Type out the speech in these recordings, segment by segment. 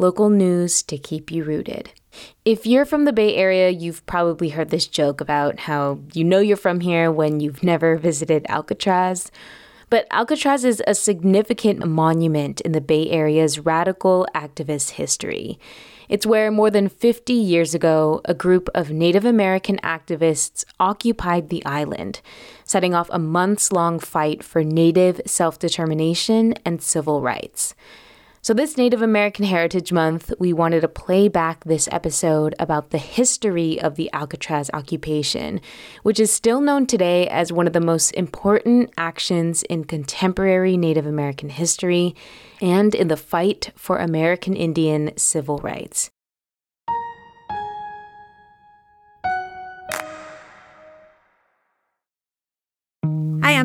local news to keep you rooted. If you're from the Bay Area, you've probably heard this joke about how you know you're from here when you've never visited Alcatraz. But Alcatraz is a significant monument in the Bay Area's radical activist history. It's where more than 50 years ago, a group of Native American activists occupied the island, setting off a months long fight for Native self determination and civil rights. So, this Native American Heritage Month, we wanted to play back this episode about the history of the Alcatraz occupation, which is still known today as one of the most important actions in contemporary Native American history and in the fight for American Indian civil rights.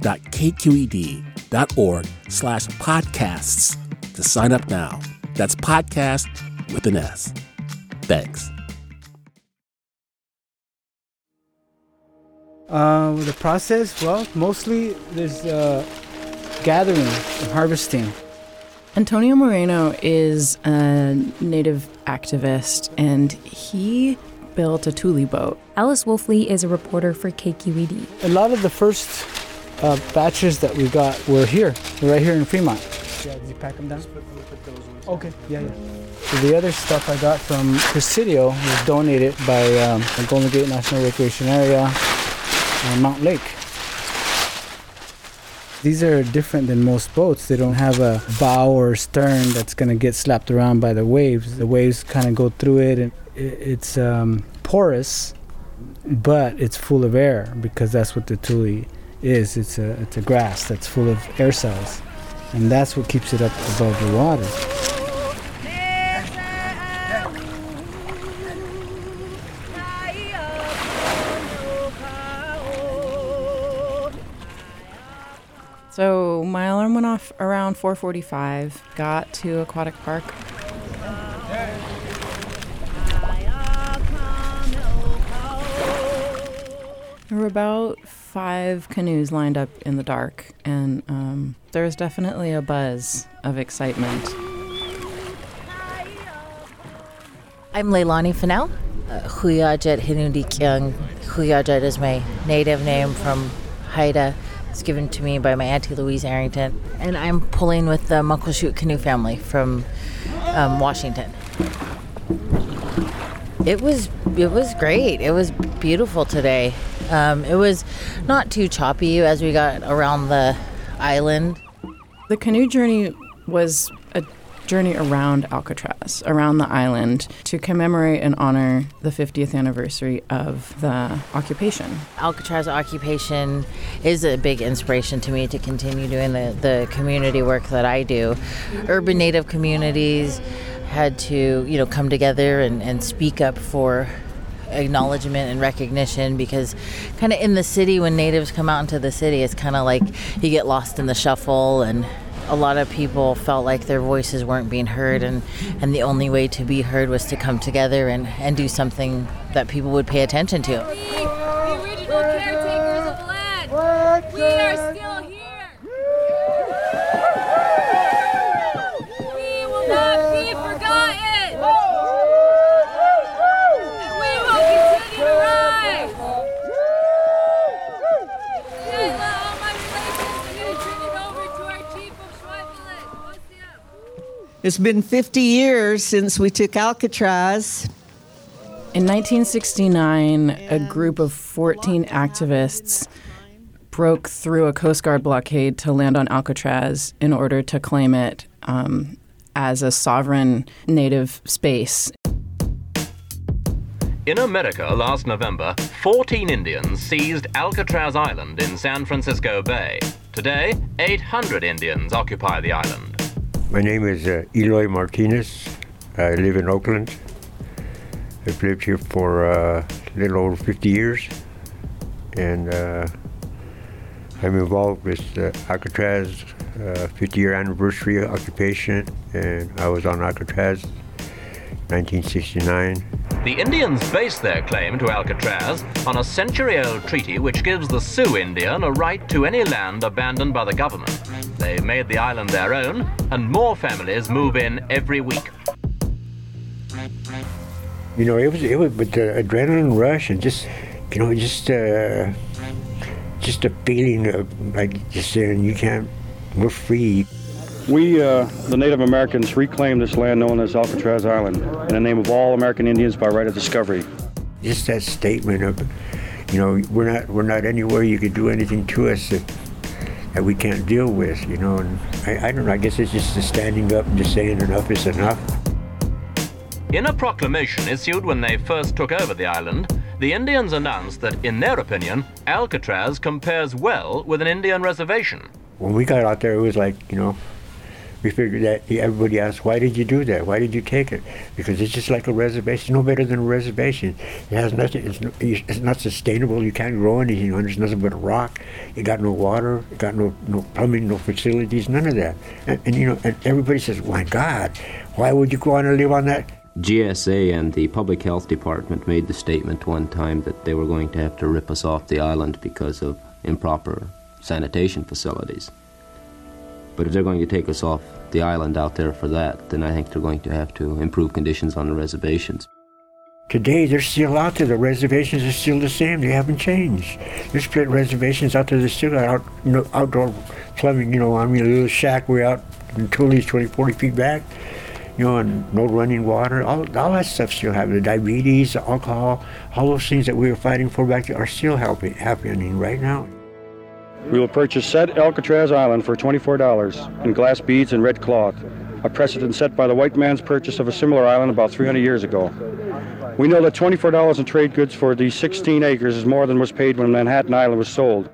donate.kqed.org slash podcasts to sign up now. That's podcast with an S. Thanks. Uh, the process, well, mostly there's uh, gathering and harvesting. Antonio Moreno is a native activist and he built a tule boat. Alice Woelfle is a reporter for KQED. A lot of the first uh, batches that we got were here, right here in Fremont. Yeah, did you pack them down? Okay, yeah, yeah. So the other stuff I got from Presidio was donated by um, the Golden Gate National Recreation Area and Mountain Lake. These are different than most boats. They don't have a bow or stern that's going to get slapped around by the waves. The waves kind of go through it, and it's um, porous, but it's full of air because that's what the tule is. It's a it's a grass that's full of air cells, and that's what keeps it up above the water. So my alarm went off around 4:45. Got to Aquatic Park. Were about five canoes lined up in the dark, and um, there was definitely a buzz of excitement. I'm Leilani Fennell. Huyajet Hinudikyang. Huyajet is my native name from Haida. It's given to me by my auntie Louise Arrington, and I'm pulling with the Muckleshoot canoe family from um, Washington. It was it was great. It was beautiful today. Um, it was not too choppy as we got around the island. The canoe journey was a journey around Alcatraz, around the island, to commemorate and honor the 50th anniversary of the occupation. Alcatraz occupation is a big inspiration to me to continue doing the, the community work that I do. Urban Native communities had to, you know, come together and, and speak up for acknowledgement and recognition because kind of in the city when natives come out into the city it's kind of like you get lost in the shuffle and a lot of people felt like their voices weren't being heard and, and the only way to be heard was to come together and, and do something that people would pay attention to. The original caretakers of land. We are still here. We will not be forgotten. And we will continue to rise. Shayla, all my relations, I'm going to turn it over to our chief of Schweifelet. It's been 50 years since we took Alcatraz. In 1969, a group of 14 activists broke through a Coast Guard blockade to land on Alcatraz in order to claim it um, as a sovereign native space. In America last November, 14 Indians seized Alcatraz Island in San Francisco Bay. Today, 800 Indians occupy the island. My name is uh, Eloy Martinez. I live in Oakland. I've lived here for uh, a little over 50 years, and uh, I'm involved with uh, Alcatraz 50-year anniversary occupation, and I was on Alcatraz 1969. The Indians base their claim to Alcatraz on a century old treaty which gives the Sioux Indian a right to any land abandoned by the government. They've made the island their own, and more families move in every week. You know, it was it was with the adrenaline rush and just, you know, just uh, just a feeling of like just saying you can't, we're free. We, uh, the Native Americans, reclaimed this land known as Alcatraz Island in the name of all American Indians by right of discovery. Just that statement of, you know, we're not we're not anywhere you could do anything to us that, that we can't deal with, you know. And I, I don't know. I guess it's just the standing up and just saying enough is enough. In a proclamation issued when they first took over the island, the Indians announced that, in their opinion, Alcatraz compares well with an Indian reservation. When we got out there, it was like, you know, we figured that everybody asked, why did you do that? Why did you take it? Because it's just like a reservation, no better than a reservation. It has nothing, it's, no, it's not sustainable. You can't grow anything on There's nothing but a rock. You got no water, you got no, no plumbing, no facilities, none of that. And, and, you know, and everybody says, my God, why would you go on and live on that? GSA and the Public Health Department made the statement one time that they were going to have to rip us off the island because of improper sanitation facilities. But if they're going to take us off the island out there for that, then I think they're going to have to improve conditions on the reservations. Today, they're still out there. The reservations are still the same. They haven't changed. There's split reservations out there. There's still out, you know, outdoor plumbing. You know, I mean, a little shack way out in Tulley's 20, 40 feet back you know, and no running water, all, all that stuff still happening. The diabetes, the alcohol, all those things that we were fighting for back there are still happening right now. We will purchase said Alcatraz Island for $24 in glass beads and red cloth, a precedent set by the white man's purchase of a similar island about 300 years ago. We know that $24 in trade goods for these 16 acres is more than was paid when Manhattan Island was sold.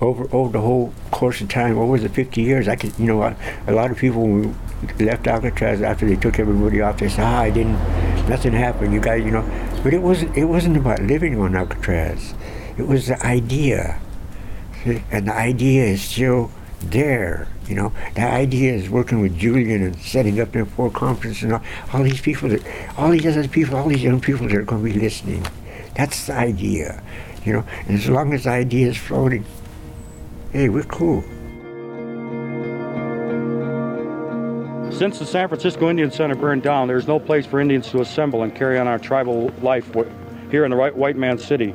Over, over the whole course of time, over the 50 years, I could, you know, a, lot of people when we left Alcatraz after they took everybody off. They said, "Ah, I didn't, nothing happened. You guys, you know." But it wasn't. It wasn't about living on Alcatraz. It was the idea, and the idea is still there. You know, the idea is working with Julian and setting up their four conference and all, all these people that, all these other people, all these young people that are going to be listening. That's the idea. You know, and as long as the idea is floating, hey, we're cool. Since the San Francisco Indian Center burned down, there is no place for Indians to assemble and carry on our tribal life here in the white man's city.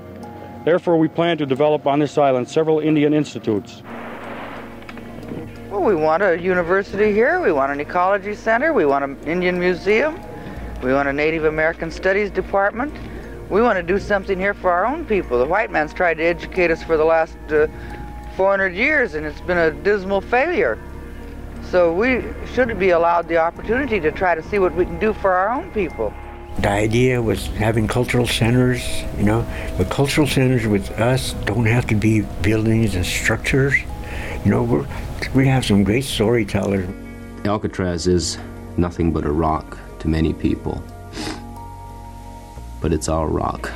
Therefore, we plan to develop on this island several Indian institutes. Well, we want a university here, we want an ecology center, we want an Indian museum, we want a Native American Studies department. We want to do something here for our own people. The white man's tried to educate us for the last uh, 400 years, and it's been a dismal failure. So we should be allowed the opportunity to try to see what we can do for our own people. The idea was having cultural centers, you know, but cultural centers with us don't have to be buildings and structures. You know, we're, we have some great storytellers. Alcatraz is nothing but a rock to many people. But it's our rock,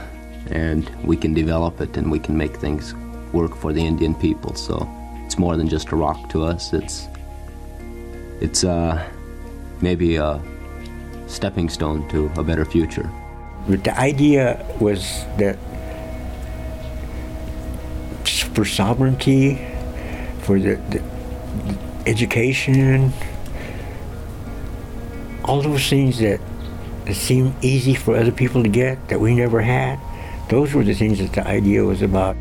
and we can develop it and we can make things work for the Indian people. So it's more than just a rock to us. It's it's uh, maybe a stepping stone to a better future. But the idea was that for sovereignty, for the, the education, all those things that, that seem easy for other people to get that we never had, those were the things that the idea was about.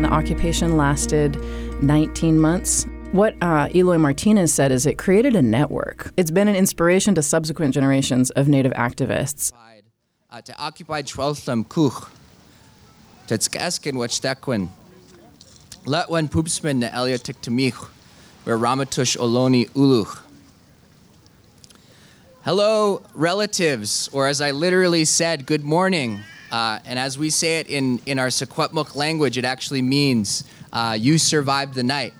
The occupation lasted 19 months. What uh, Eloy Martinez said is it created a network. It's been an inspiration to subsequent generations of Native activists. Uh, te occupied Schweltham Kuch, te Tskeskin Wachdekwin, Letwen Poopsman where Ramaytush Oloni Uluch. Hello, relatives, or as I literally said, good morning. Uh, and as we say it in, in our Secwepemc language, it actually means uh, you survived the night.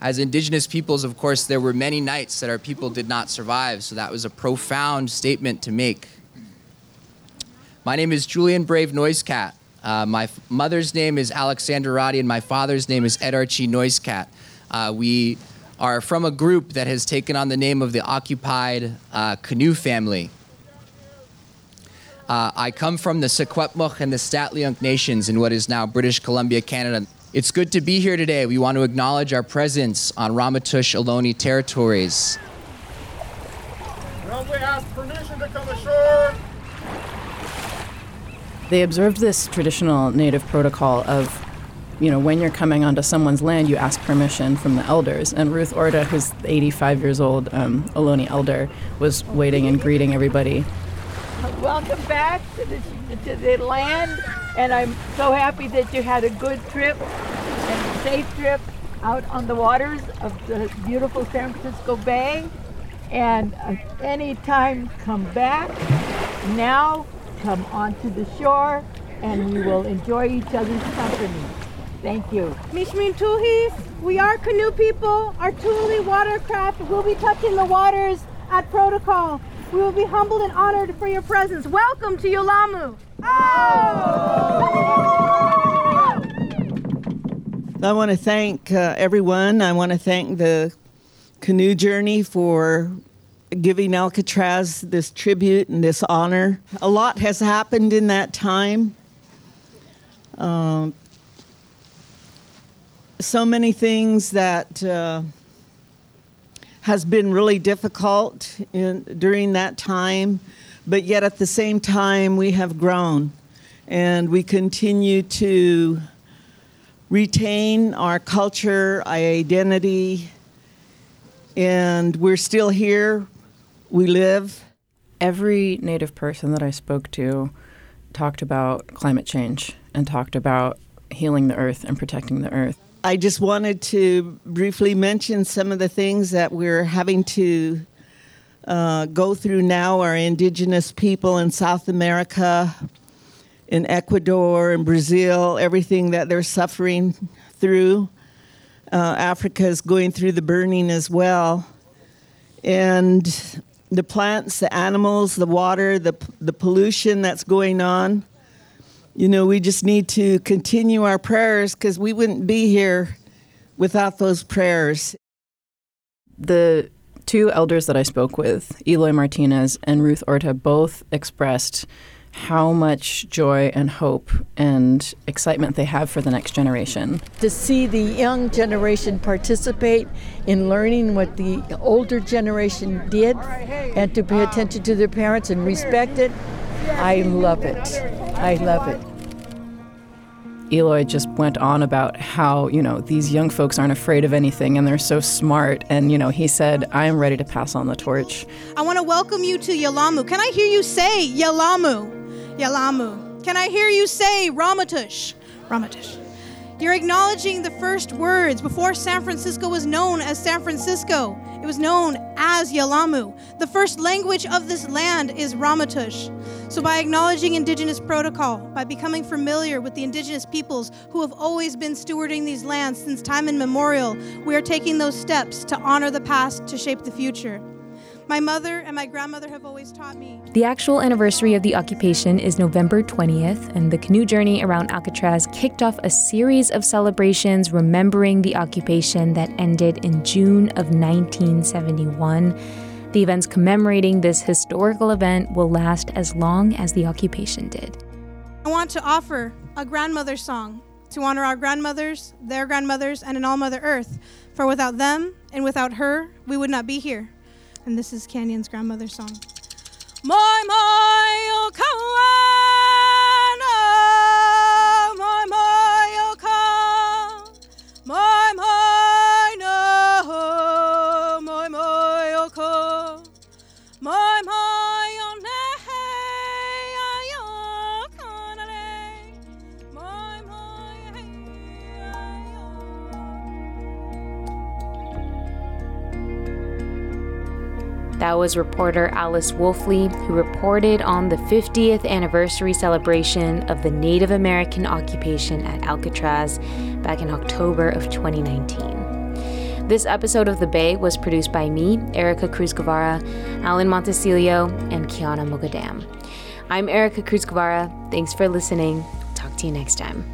As indigenous peoples, of course, there were many nights that our people did not survive, so that was a profound statement to make. My name is Julian Brave Noisecat. Uh, my f- mother's name is Alexander Roddy, and my father's name is Ed Archie Noisecat. Uh, we are from a group that has taken on the name of the occupied uh, canoe family. Uh, I come from the Secwepemc and the Statliunk nations in what is now British Columbia, Canada. It's good to be here today. We want to acknowledge our presence on Ramaytush Ohlone territories. Well, we ask permission to come ashore. They observed this traditional native protocol of, you know, when you're coming onto someone's land, you ask permission from the elders. And Ruth Orta, who's 85 years old, um, Ohlone elder, was waiting and greeting everybody. Welcome back to the, to the land, and I'm so happy that you had a good trip and a safe trip out on the waters of the beautiful San Francisco Bay. And uh, anytime, come back. Now, come onto the shore, and we will enjoy each other's company. Thank you. Mishmin we are canoe people. Our tule watercraft will be touching the waters at protocol. We will be humbled and honored for your presence. Welcome to Yelamu. I want to thank uh, everyone. I want to thank the Canoe Journey for giving Alcatraz this tribute and this honor. A lot has happened in that time. Um, so many things that uh, has been really difficult in, during that time, but yet at the same time we have grown and we continue to retain our culture, our identity, and we're still here. We live. Every Native person that I spoke to talked about climate change and talked about healing the earth and protecting the earth. I just wanted to briefly mention some of the things that we're having to uh, go through now. Our indigenous people in South America, in Ecuador, in Brazil, everything that they're suffering through. Uh, Africa is going through the burning as well. And the plants, the animals, the water, the, the pollution that's going on. You know, we just need to continue our prayers because we wouldn't be here without those prayers. The two elders that I spoke with, Eloy Martinez and Ruth Orta, both expressed how much joy and hope and excitement they have for the next generation. To see the young generation participate in learning what the older generation did and to pay attention to their parents and respect it, I love it. I love it. Eloy just went on about how, you know, these young folks aren't afraid of anything and they're so smart. And, you know, he said, I am ready to pass on the torch. I want to welcome you to Yelamu. Can I hear you say Yelamu? Yelamu. Can I hear you say Ramaytush? Ramaytush. You're acknowledging the first words before San Francisco was known as San Francisco. It was known as Yelamu. The first language of this land is Ramaytush. So, by acknowledging Indigenous protocol, by becoming familiar with the Indigenous peoples who have always been stewarding these lands since time immemorial, we are taking those steps to honor the past to shape the future. My mother and my grandmother have always taught me. The actual anniversary of the occupation is November 20th, and the canoe journey around Alcatraz kicked off a series of celebrations remembering the occupation that ended in June of 1971. The events commemorating this historical event will last as long as the occupation did. I want to offer a grandmother song to honor our grandmothers, their grandmothers, and in all Mother Earth. For without them and without her, we would not be here. And this is Canyon's grandmother's song. My, my, oh, Kawana, was reporter Alice Woelfle, who reported on the 50th anniversary celebration of the Native American occupation at Alcatraz back in October of 2019. This episode of The Bay was produced by me, Erica Cruz Guevara, Alan Montecillo, and Kyana Moghadam. I'm Erica Cruz Guevara. Thanks for listening. Talk to you next time.